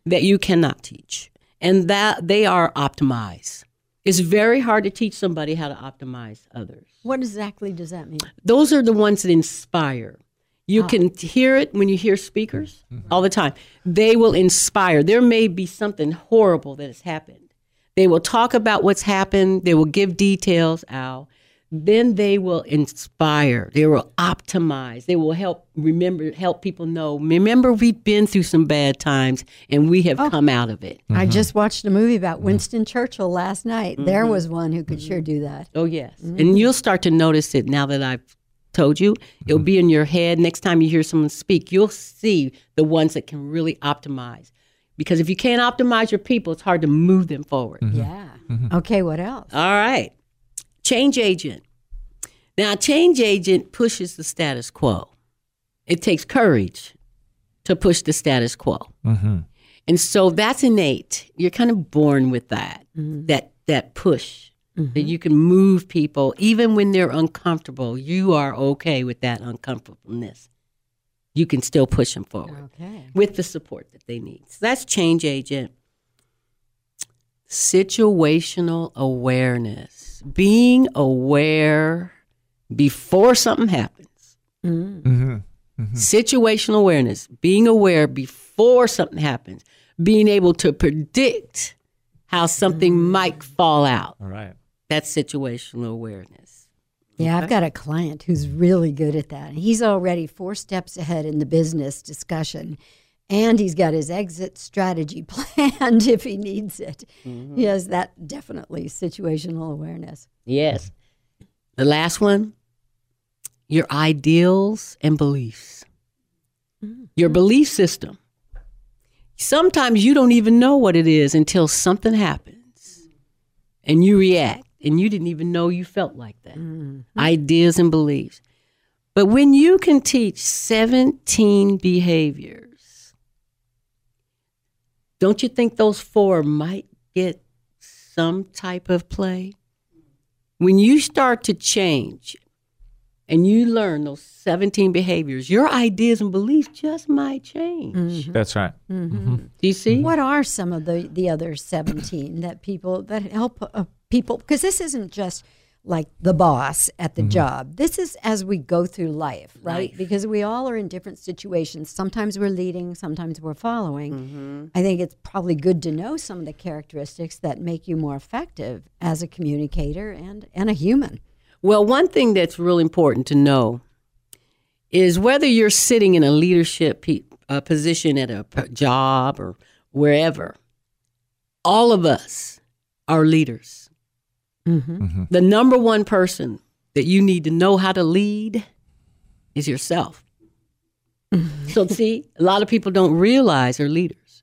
Speaker 6: that you cannot teach and that they are optimized. It's very hard to teach somebody how to optimize others.
Speaker 3: What exactly does that mean?
Speaker 6: Those are the ones that inspire. You ah. can hear it when you hear speakers mm-hmm. all the time. They will inspire. There may be something horrible that has happened. They will talk about what's happened. They will give details out. Then they will inspire. They will optimize. They will help remember, help people know. Remember, we've been through some bad times and we have oh. come out of it.
Speaker 3: I mm-hmm. just watched a movie about mm-hmm. Winston Churchill last night. There mm-hmm. was one who could sure do that.
Speaker 6: Oh yes, and you'll start to notice it now that I've told you. It'll be in your head next time you hear someone speak. You'll see the ones that can really optimize. Because if you can't optimize your people, it's hard to move them forward.
Speaker 3: Yeah. Okay, what else?
Speaker 6: All right, change agent. Now, change agent pushes the status quo. It takes courage to push the status quo. Mm-hmm. And so that's innate. You're kind of born with that, mm-hmm. that that push that mm-hmm. you can move people even when they're uncomfortable. You are okay with that uncomfortableness. You can still push them forward
Speaker 3: Okay.
Speaker 6: with the support that they need. So that's change agent. Situational awareness, being aware before something happens. Mm-hmm. Mm-hmm. Situational awareness, being aware before something happens, being able to predict how something mm. might fall out.
Speaker 2: All right.
Speaker 6: That's situational awareness.
Speaker 3: Yeah, I've got a client who's really good at that. He's already four steps ahead in the business discussion, and he's got his exit strategy planned if he needs it. Mm-hmm. He has that definitely situational awareness.
Speaker 6: Yes. The last one, your ideals and beliefs. Mm. Your belief system. Sometimes you don't even know what it is until something happens and you react and you didn't even know you felt like that. Mm-hmm. Ideas and beliefs. But when you can teach 17 behaviors, don't you think those four might get some type of play? When you start to change and you learn those 17 behaviors, your ideas and beliefs just might change. Mm-hmm.
Speaker 2: That's right. Mm-hmm. Mm-hmm.
Speaker 6: Do you see?
Speaker 3: What are some of the, the other 17 that people that help uh, people? Because this isn't just like the boss at the job. This is as we go through life, right? Because we all are in different situations. Sometimes we're leading, sometimes we're following. I think it's probably good to know some of the characteristics that make you more effective as a communicator and, and a human.
Speaker 6: Well, one thing that's really important to know is whether you're sitting in a leadership pe- uh, position at a p- job or wherever, all of us are leaders. Mm-hmm. Mm-hmm. The number one person that you need to know how to lead is yourself. Mm-hmm. so, see, a lot of people don't realize they're leaders.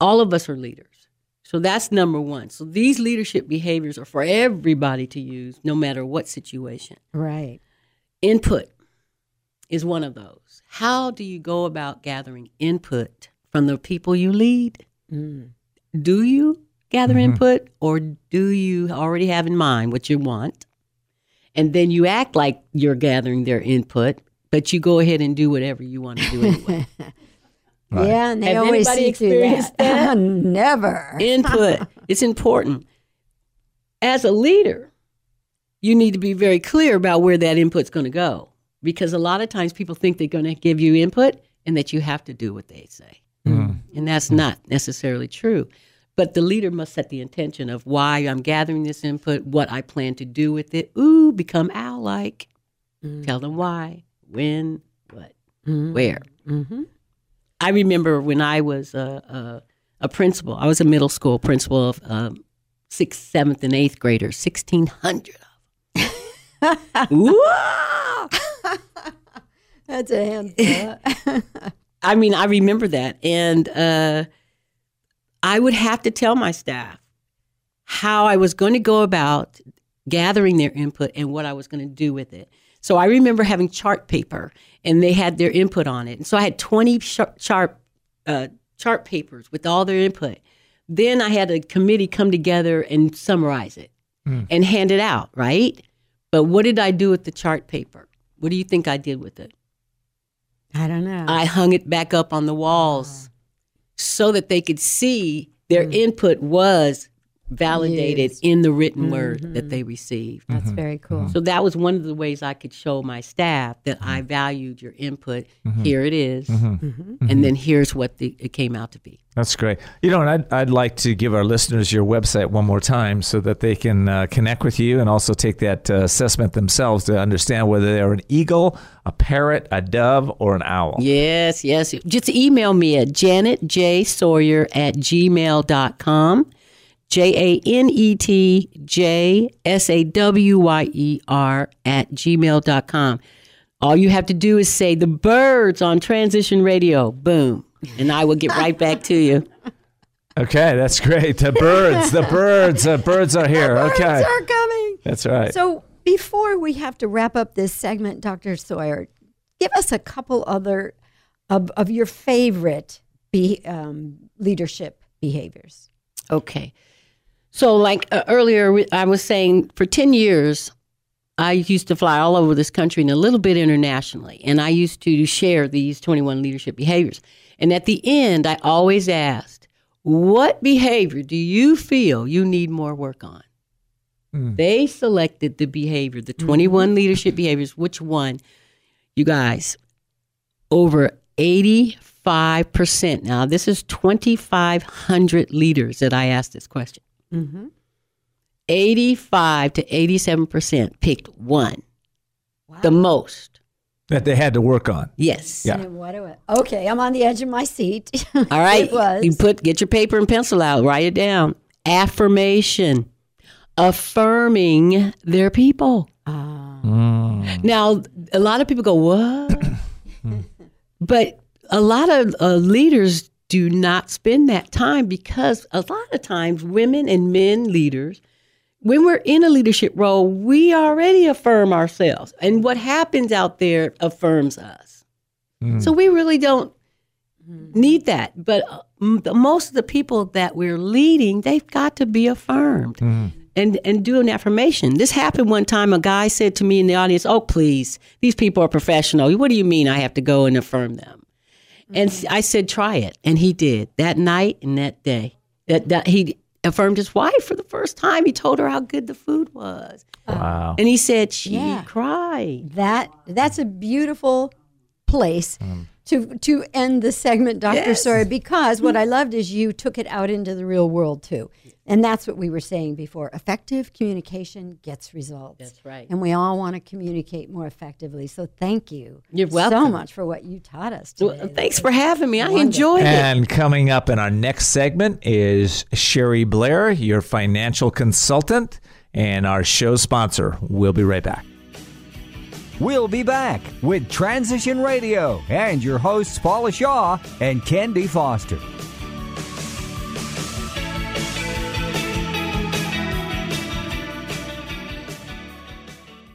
Speaker 6: All of us are leaders. So that's number one. So these leadership behaviors are for everybody to use, no matter what situation.
Speaker 3: Right.
Speaker 6: Input is one of those. How do you go about gathering input from the people you lead? Mm. Do you gather mm-hmm. input or do you already have in mind what you want? And then you act like you're gathering their input, but you go ahead and do whatever you want to do anyway.
Speaker 3: Yeah, and they
Speaker 6: Have
Speaker 3: always
Speaker 6: anybody
Speaker 3: see through
Speaker 6: experienced that?
Speaker 3: Never.
Speaker 6: input. It's important. As a leader, you need to be very clear about where that input's going to go because a lot of times people think they're going to give you input and that you have to do what they say. Mm-hmm. And that's mm-hmm. not necessarily true. But the leader must set the intention of why I'm gathering this input, what I plan to do with it. Ooh, become owl like. Tell them why, when, what, where. I remember when I was a, a, a principal, I was a middle school principal of um, sixth, seventh, and eighth graders, 1,600 of them. Ooh!
Speaker 3: That's a handful.
Speaker 6: I mean, I remember that. And uh, I would have to tell my staff how I was going to go about gathering their input and what I was going to do with it. So I remember having chart paper and they had their input on it. And so I had 20 sh- chart, uh, chart papers with all their input. Then I had a committee come together and summarize it and hand it out, right? But what did I do with the chart paper? What do you think I did with it?
Speaker 3: I don't know.
Speaker 6: I hung it back up on the walls so that they could see their mm. input was validated
Speaker 3: Yes.
Speaker 6: in the written word that mm-hmm. they received.
Speaker 3: That's mm-hmm. very cool.
Speaker 6: So that was one of the ways I could show my staff that I mm-hmm. valued your input. Here it is. And then here's what the, it came out to be.
Speaker 2: That's great. You know, and I'd, I'd like to give our listeners your website one more time so that they can uh, connect with you and also take that uh, assessment themselves to understand whether they're an eagle, a parrot, a dove, or an owl.
Speaker 6: Yes, yes. Just email me at janetjsawyer at gmail.com. J A N E T J S A W Y E R at gmail.com. All you have to do is say the birds on transition radio. Boom. And I will get right back to you.
Speaker 2: Okay, that's great. The birds, the birds, the birds are here. Okay.
Speaker 3: Birds are coming.
Speaker 2: That's right.
Speaker 3: So before we have to wrap up this segment, Dr. Sawyer, give us a couple other of, of your favorite be, um, leadership behaviors.
Speaker 6: Okay. So, like uh, earlier, I was saying for 10 years, I used to fly all over this country and a little bit internationally. And I used to share these 21 leadership behaviors. And at the end, I always asked, What behavior do you feel you need more work on? They selected the behavior, the 21 leadership behaviors. Which one? You guys, over 85%. Now, this is 2,500 leaders that I asked this question. 85 to 87% picked one, the most.
Speaker 2: that they had to work on.
Speaker 6: Yes.
Speaker 2: Yeah.
Speaker 3: What do I, okay, I'm on the edge of my seat.
Speaker 6: All right.
Speaker 3: it was.
Speaker 6: You put get your paper and pencil out, write it down. Affirmation. Affirming their people. Now, a lot of people go, "What?" but a lot of uh, leaders do not spend that time because a lot of times women and men leaders when we're in a leadership role, we already affirm ourselves. And what happens out there affirms us. Mm. So we really don't mm-hmm. need that. But uh, m- the, most of the people that we're leading, they've got to be affirmed mm-hmm. and, and do an affirmation. This happened one time. A guy said to me in the audience, Oh, please, these people are professional. What do you mean I have to go and affirm them? And I said, Try it. And he did that night and that day. That, that he affirmed his wife for the first time. He told her how good the food was.
Speaker 2: Wow.
Speaker 6: And he said she
Speaker 3: Yeah.
Speaker 6: cried.
Speaker 3: That that's a beautiful place mm. To to end the segment, Doctor
Speaker 6: Yes.
Speaker 3: Sawyer. Because what I mm-hmm. loved is you took it out into the real world too, and that's what we were saying before. Effective communication gets results.
Speaker 6: That's right.
Speaker 3: And we all want to communicate more effectively. So thank you.
Speaker 6: You're welcome.
Speaker 3: so much for what you taught us today.
Speaker 6: Well, thanks for having me. I
Speaker 3: Wonderful.
Speaker 6: enjoyed it.
Speaker 2: And coming up in our next segment is Sherry Blair, your financial consultant, and our show sponsor. We'll be right back.
Speaker 1: We'll be back with Transition Radio and your hosts Paula Shaw and Ken D. Foster.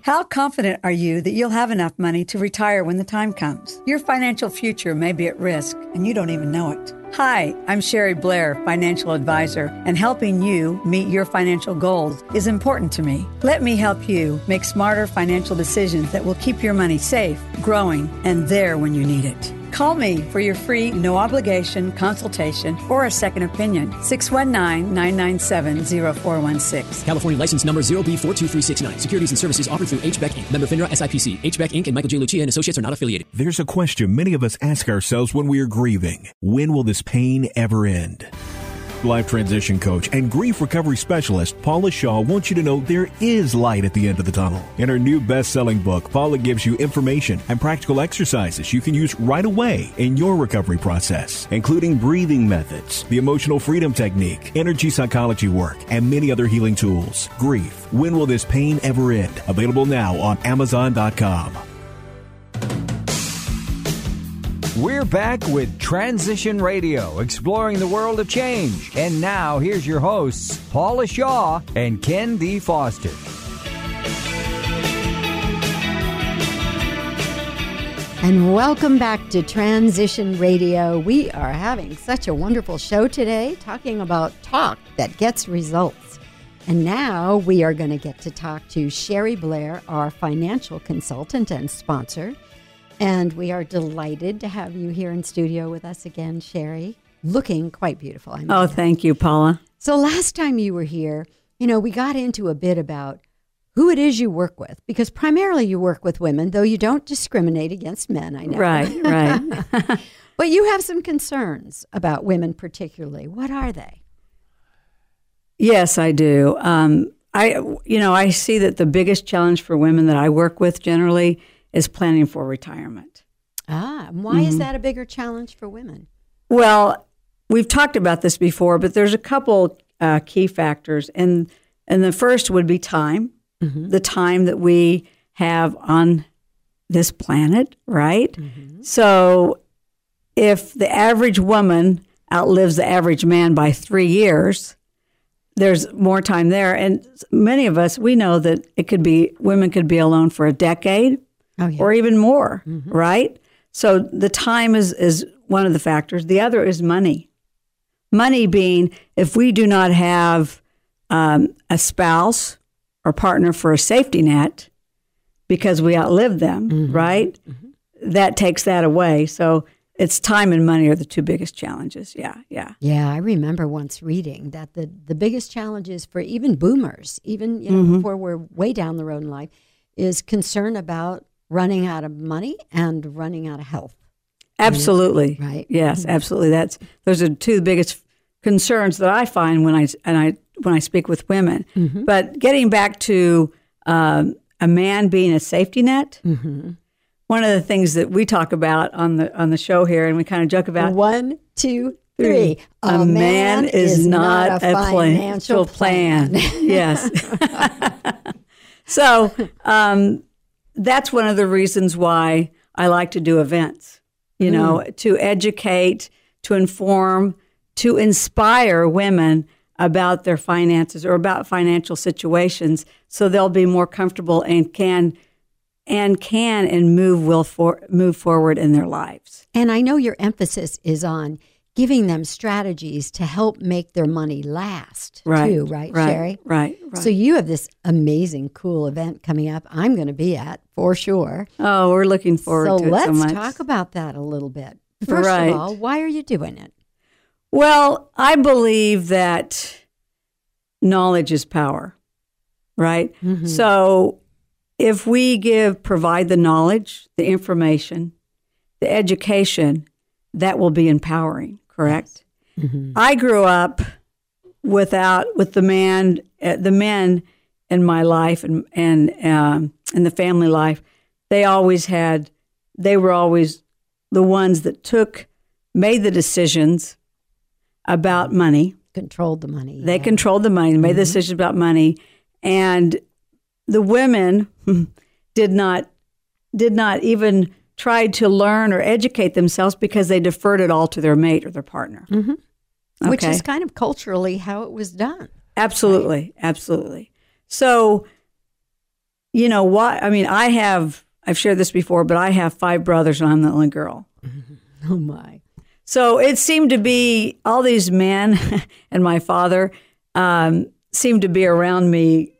Speaker 4: How confident are you that you'll have enough money to retire when the time comes? Your financial future may be at risk, and you don't even know it. Hi, I'm Sherry Blair, financial advisor, and helping you meet your financial goals is important to me. Let me help you make smarter financial decisions that will keep your money safe, growing, and there when you need it. Call me for your free, no obligation consultation or a second opinion. 619 997 0416.
Speaker 5: California license number 0B42369. Securities and services offered through HBEC Inc. Member FINRA SIPC. HBEC Inc. and Michael J. Lucia and Associates are not affiliated.
Speaker 8: There's a question many of us ask ourselves when we are grieving. When will this pain ever end? Life transition coach and grief recovery specialist Paula Shaw wants you to know there is light at the end of the tunnel. In her new best-selling book, Paula gives you information and practical exercises you can use right away in your recovery process, including breathing methods, the emotional freedom technique, energy psychology work, and many other healing tools. Grief. When will this pain ever end? Available now on amazon.com.
Speaker 1: We're back with Transition Radio, exploring the world of change. And now here's your hosts, Paula Shaw and Ken D. Foster.
Speaker 3: And welcome back to Transition Radio. We are having such a wonderful show today, talking about talk that gets results. And now we are going to get to talk to Sherry Blair, our financial consultant and sponsor. And we are delighted to have you here in studio with us again, Sherry. Looking quite beautiful. I
Speaker 4: Oh, thank you, Paula.
Speaker 3: So last time you were here, you know, we got into a bit about who it is you work with, because primarily you work with women, though you don't discriminate against men. I know.
Speaker 4: Right, right.
Speaker 3: But you have some concerns about women, particularly. What are they?
Speaker 4: Yes, I do. Um, I, you know, I see that the biggest challenge for women that I work with generally is planning for retirement.
Speaker 3: Ah, why is that a bigger challenge for women?
Speaker 4: Well, we've talked about this before, but there's a couple uh, key factors, and and the first would be time, the time that we have on this planet, right? So, if the average woman outlives the average man by three years, there's more time there, and many of us we know that it could be women could be alone for a decade
Speaker 3: Oh, yeah.
Speaker 4: or even more, mm-hmm. right? So the time is is one of the factors. The other is money. Money being if we do not have um, a spouse or partner for a safety net because we outlive them, mm-hmm. right? Mm-hmm. That takes that away. So it's time and money are the two biggest challenges. Yeah, yeah.
Speaker 3: Yeah, I remember once reading that the, the biggest challenges for even boomers, even you know, before we're way down the road in life, is concern about running out of money and running out of health.
Speaker 4: Absolutely.
Speaker 3: Right.
Speaker 4: Yes, absolutely. That's those are two biggest concerns that I find when I and I when I speak with women. But getting back to um, a man being a safety net, one of the things that we talk about on the on the show here, and we kind of joke about.
Speaker 3: One, two, three.
Speaker 4: A, man, is, not, a financial plan. yes. so um, that's one of the reasons why I like to do events, you know, mm. to educate, to inform, to inspire women about their finances or about financial situations so they'll be more comfortable and can and can and move will for, move forward in their lives.
Speaker 3: And I know your emphasis is on giving them strategies to help make their money last,
Speaker 4: Right.
Speaker 3: too, right,
Speaker 4: right,
Speaker 3: Sherry?
Speaker 4: Right. Right.
Speaker 3: So you have this amazing, cool event coming up. I'm going to be at for sure.
Speaker 4: oh, we're looking forward
Speaker 3: so
Speaker 4: to it so
Speaker 3: let's
Speaker 4: so
Speaker 3: talk about that a little bit. First
Speaker 4: Right.
Speaker 3: of all, why are you doing it?
Speaker 4: Well, I believe that knowledge is power. right? Mm-hmm. So if we give, provide the knowledge, the information, the education, that will be empowering, correct? I grew up without with the man, uh, the men in my life and and um, in the family life. They always had, they were always the ones that took, made the decisions about money.
Speaker 3: Controlled the money.
Speaker 4: They
Speaker 3: yeah.
Speaker 4: controlled the money, made the decisions about money, and the women did not did not even try to learn or educate themselves because they deferred it all to their mate or their partner.
Speaker 3: Which
Speaker 4: Okay.
Speaker 3: is kind of culturally how it was done.
Speaker 4: Absolutely, absolutely. So, you know what? I mean, I have I've shared this before, but I have five brothers and I'm the only girl.
Speaker 3: Oh my.
Speaker 4: So it seemed to be all these men and my father um, seemed to be around me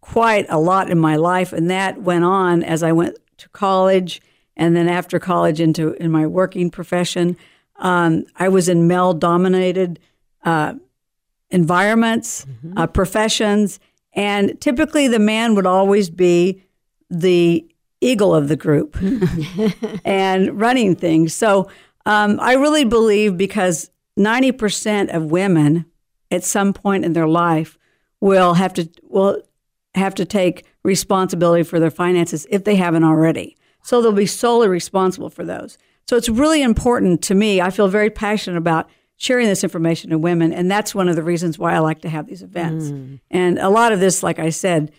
Speaker 4: quite a lot in my life, and that went on as I went to college, and then after college into in my working profession. Um, I was in male-dominated uh, environments, uh, professions, and typically the man would always be the eagle of the group and running things. So um, I really believe because 90% of women at some point in their life will have to will have to take responsibility for their finances if they haven't already. So they'll be solely responsible for those. So it's really important to me. I feel very passionate about sharing this information to women, and that's one of the reasons why I like to have these events. Mm. And a lot of this, like I said,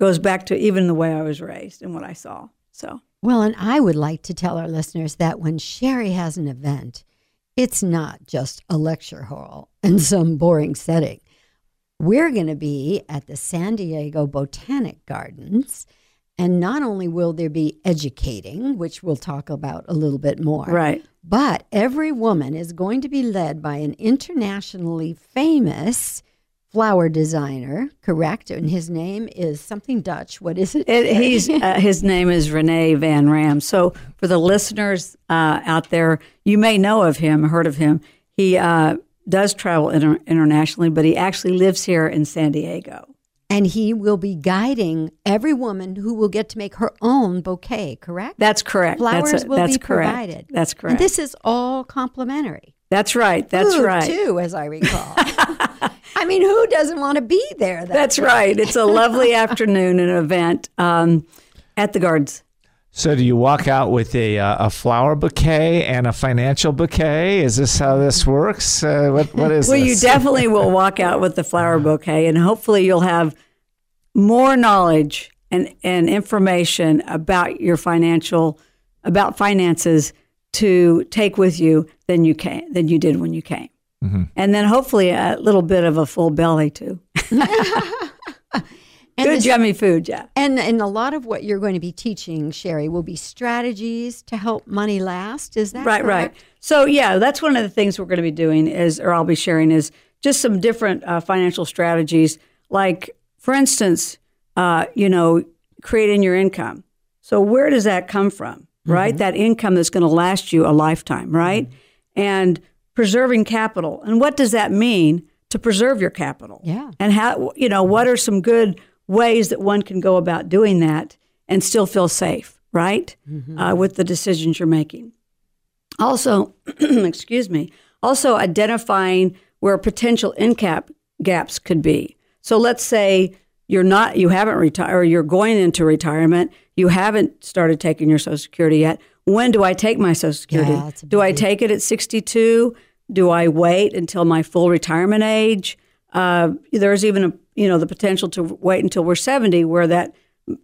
Speaker 4: goes back to even the way I was raised and what I saw. So
Speaker 3: Well, and I would like to tell our listeners that when Sherry has an event, it's not just a lecture hall in some boring setting. We're going to be at the San Diego Botanic Gardens. And not only will there be educating, which we'll talk about a little bit more,
Speaker 4: right.
Speaker 3: but every woman is going to be led by an internationally famous flower designer, correct? And his name is something Dutch. What is it?
Speaker 4: It, he's uh, his name is Rene Van Rems. So for the listeners uh, out there, you may know of him, heard of him. He uh, does travel inter- internationally, but he actually lives here in San Diego.
Speaker 3: And he will be guiding every woman who will get to make her own bouquet, correct?
Speaker 4: That's correct.
Speaker 3: Flowers
Speaker 4: that's,
Speaker 3: will
Speaker 4: that's
Speaker 3: be
Speaker 4: correct.
Speaker 3: provided.
Speaker 4: That's correct.
Speaker 3: And this is all complimentary.
Speaker 4: that's right. That's
Speaker 3: Food,
Speaker 4: right.
Speaker 3: too, as I recall. I mean, who doesn't want to be there? That
Speaker 4: That's
Speaker 3: day?
Speaker 4: right. It's a lovely afternoon and event um, at the gardens.
Speaker 2: So, do you walk out with a uh, a flower bouquet and a financial bouquet? Is this how this works? Uh, what what is
Speaker 4: Well, you definitely will walk out with the flower bouquet, and hopefully, you'll have more knowledge and, and information about your financial about finances to take with you than you came than you did when you came, and then hopefully a little bit of a full belly too.
Speaker 3: And
Speaker 4: Good
Speaker 3: this-
Speaker 4: yummy food, yeah.
Speaker 3: And and a lot of what you're going to be teaching, Sherry, will be strategies to help money last. Is that
Speaker 4: right right. so yeah that's one of the things we're going to be doing is or i'll be sharing is just some different uh, financial strategies. Like for instance uh, you know creating your income. So where does that come from right? That income that's going to last you a lifetime right? And preserving capital. And what does that mean to preserve your capital?
Speaker 3: Yeah.
Speaker 4: and how you know what are some good ways that one can go about doing that and still feel safe right uh, with the decisions you're making also, excuse me, also identifying where potential income gaps could be. So let's say you're not, you haven't retired, or you're going into retirement, you haven't started taking your Social Security yet. When do I take my Social Security?
Speaker 3: Yeah,
Speaker 4: do I take it at 62? Do I wait until my full retirement age? Uh, there's even a, you know the potential to wait until we're 70, where that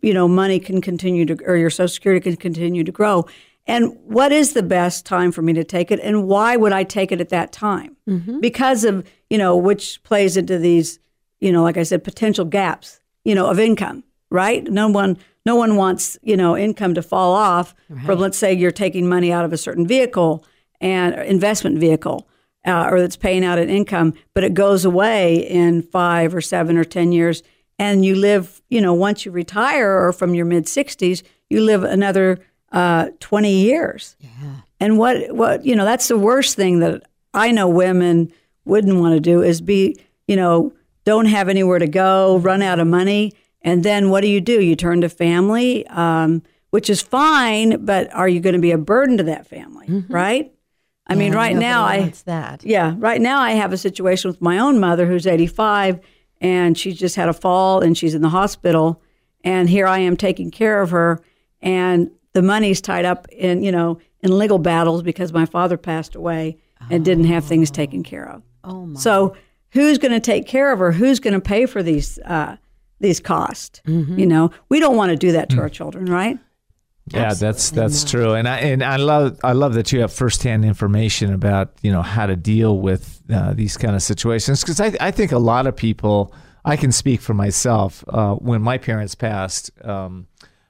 Speaker 4: you know money can continue to, or your Social Security can continue to grow. And what is the best time for me to take it, and why would I take it at that time? Mm-hmm. Because of you know which plays into these you know like I said potential gaps you know of income, right? No one no one wants you know income to fall off from let's say you're taking money out of a certain vehicle and investment vehicle. Uh, or that's paying out an income, but it goes away in five or seven or ten years, and you live, you know, once you retire or from your mid 60s, you live another uh, 20 years. And what, what, you know, that's the worst thing that I know women wouldn't want to do is be, you know, don't have anywhere to go, run out of money, And then what do you do? You turn to family, um, which is fine, but are you going to be a burden to that family, right? I mean, right now I
Speaker 3: wants that.
Speaker 4: yeah, right now I have a situation with my own mother who's 85 and she just had a fall and she's in the hospital and here I am taking care of her and the money's tied up in, you know, in legal battles because my father passed away and didn't have things taken care of.
Speaker 3: Oh my.
Speaker 4: So, who's going to take care of her? Who's going to pay for these uh, these costs?
Speaker 3: Mm-hmm.
Speaker 4: You know, we don't want to do that to our children, right?
Speaker 2: Yeah, that's that's true, and I and I love I love that you have firsthand information about you know how to deal with uh, these kind of situations because I I think a lot of people I can speak for myself uh, when my parents passed. Um,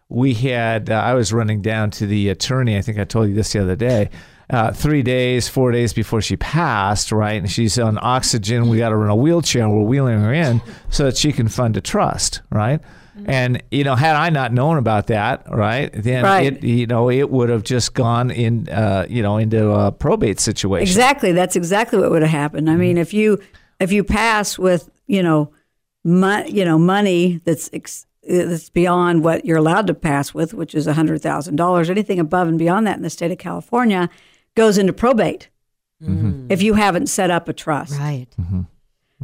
Speaker 2: we had uh, I was running down to the attorney. I think I told you this the other day. Uh, three days, four days before she passed, right? And she's on oxygen. We got her in a wheelchair, and we're wheeling her in so that she can fund a trust, right? And you know, had I not known about that, right, then
Speaker 4: Right.
Speaker 2: it you know it would have just gone in, uh, you know, into a probate situation.
Speaker 4: Exactly. That's exactly what would have happened. I mean, mm-hmm. if you if you pass with you know, mo- you know, money that's ex- that's beyond what you're allowed to pass with, which is hundred thousand dollars, anything above and beyond that in the state of California goes into probate. Mm-hmm. If you haven't set up a trust,
Speaker 3: right. Mm-hmm.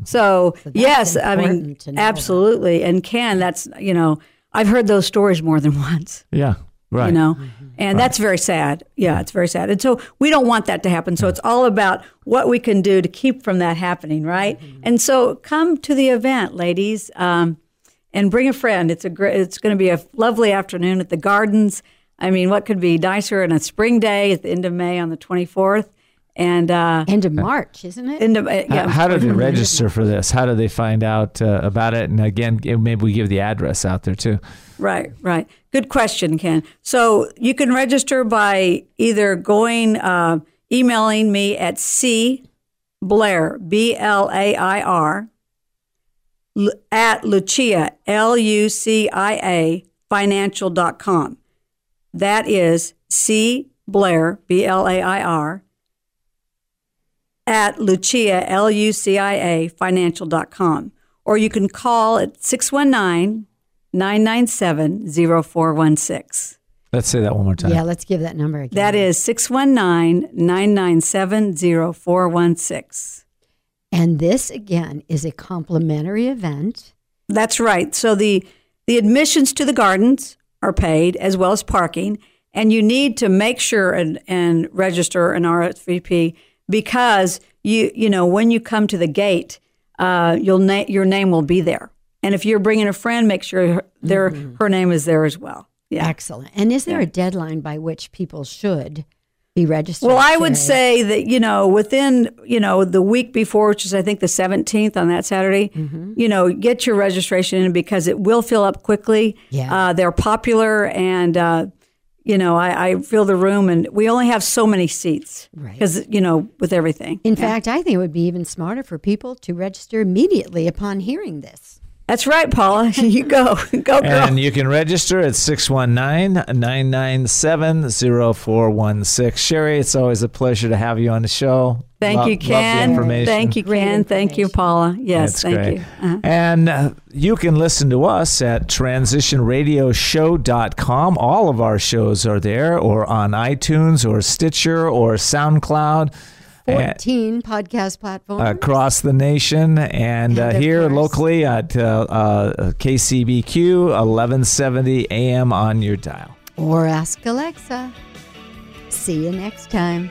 Speaker 4: So,
Speaker 3: that's
Speaker 4: yes, I mean,
Speaker 3: important to know that.
Speaker 4: absolutely. And Ken, that's you know, I've heard those stories more than once.
Speaker 2: Yeah, right.
Speaker 4: You know, and that's very sad. Yeah, it's very sad. And so we don't want that to happen. So it's all about what we can do to keep from that happening, right? And so come to the event, ladies, um, and bring a friend. It's a great. It's going to be a lovely afternoon at the Gardens. I mean, what could be nicer than a spring day at the end of May on the twenty fourth? And uh,
Speaker 3: End of March, isn't it?
Speaker 4: end of uh,
Speaker 2: How-
Speaker 4: yeah,
Speaker 2: How do they register for this? How do they find out uh, about it? And again, maybe we give the address out there too.
Speaker 4: Right, right. Good question, Ken. So you can register by either going, uh, emailing me at C Blair, b l a i r at Lucia, L U C I A, financial.com. That is C Blair, B L A I R, at Lucia, L U C I A, financial.com. Or you can call at 619 997 0416.
Speaker 2: Let's say that one more time.
Speaker 3: yeah, let's give that number again.
Speaker 4: That is 619 997 0416.
Speaker 3: And this again is a complimentary event.
Speaker 4: That's right. So the, the admissions to the gardens are paid as well as parking. And you need to make sure and, and register an RSVP because you you know when you come to the gate, uh, you'll na- your name will be there. And if you're bringing a friend, make sure her, their her name is there as well. Yeah.
Speaker 3: Excellent. And is there a deadline by which people should be registered?
Speaker 4: Well, I would say that you know within you know the week before, which is I think the seventeenth on that Saturday, you know, get your registration in because it will fill up quickly.
Speaker 3: Yeah.
Speaker 4: uh, they're popular, and uh, you know, I, I fill the room, and we only have so many seats
Speaker 3: Right.
Speaker 4: because you know with everything.
Speaker 3: In fact, I think it would be even smarter for people to register immediately upon hearing this.
Speaker 4: That's right, Paula. you go, go, girl.
Speaker 2: And you can register at 619-997-0416. Sherry, it's always a pleasure to have you on the show.
Speaker 4: Thank
Speaker 2: Love-
Speaker 4: you,
Speaker 2: love the
Speaker 4: Ken. Thank you,
Speaker 3: Great
Speaker 4: Ken. Thank you. Paula. Yes,
Speaker 2: That's
Speaker 4: thank
Speaker 2: great.
Speaker 4: you. Uh-huh.
Speaker 2: And uh, you can listen to us at transitionradioshow.com. All of our shows are there, or on iTunes, or Stitcher, or SoundCloud. and-
Speaker 3: 14 podcast platforms.
Speaker 2: across the nation and,
Speaker 3: And
Speaker 2: uh, here
Speaker 3: course-
Speaker 2: locally at uh, uh, KCBQ 1170 AM on your dial.
Speaker 3: or ask Alexa. See you next time.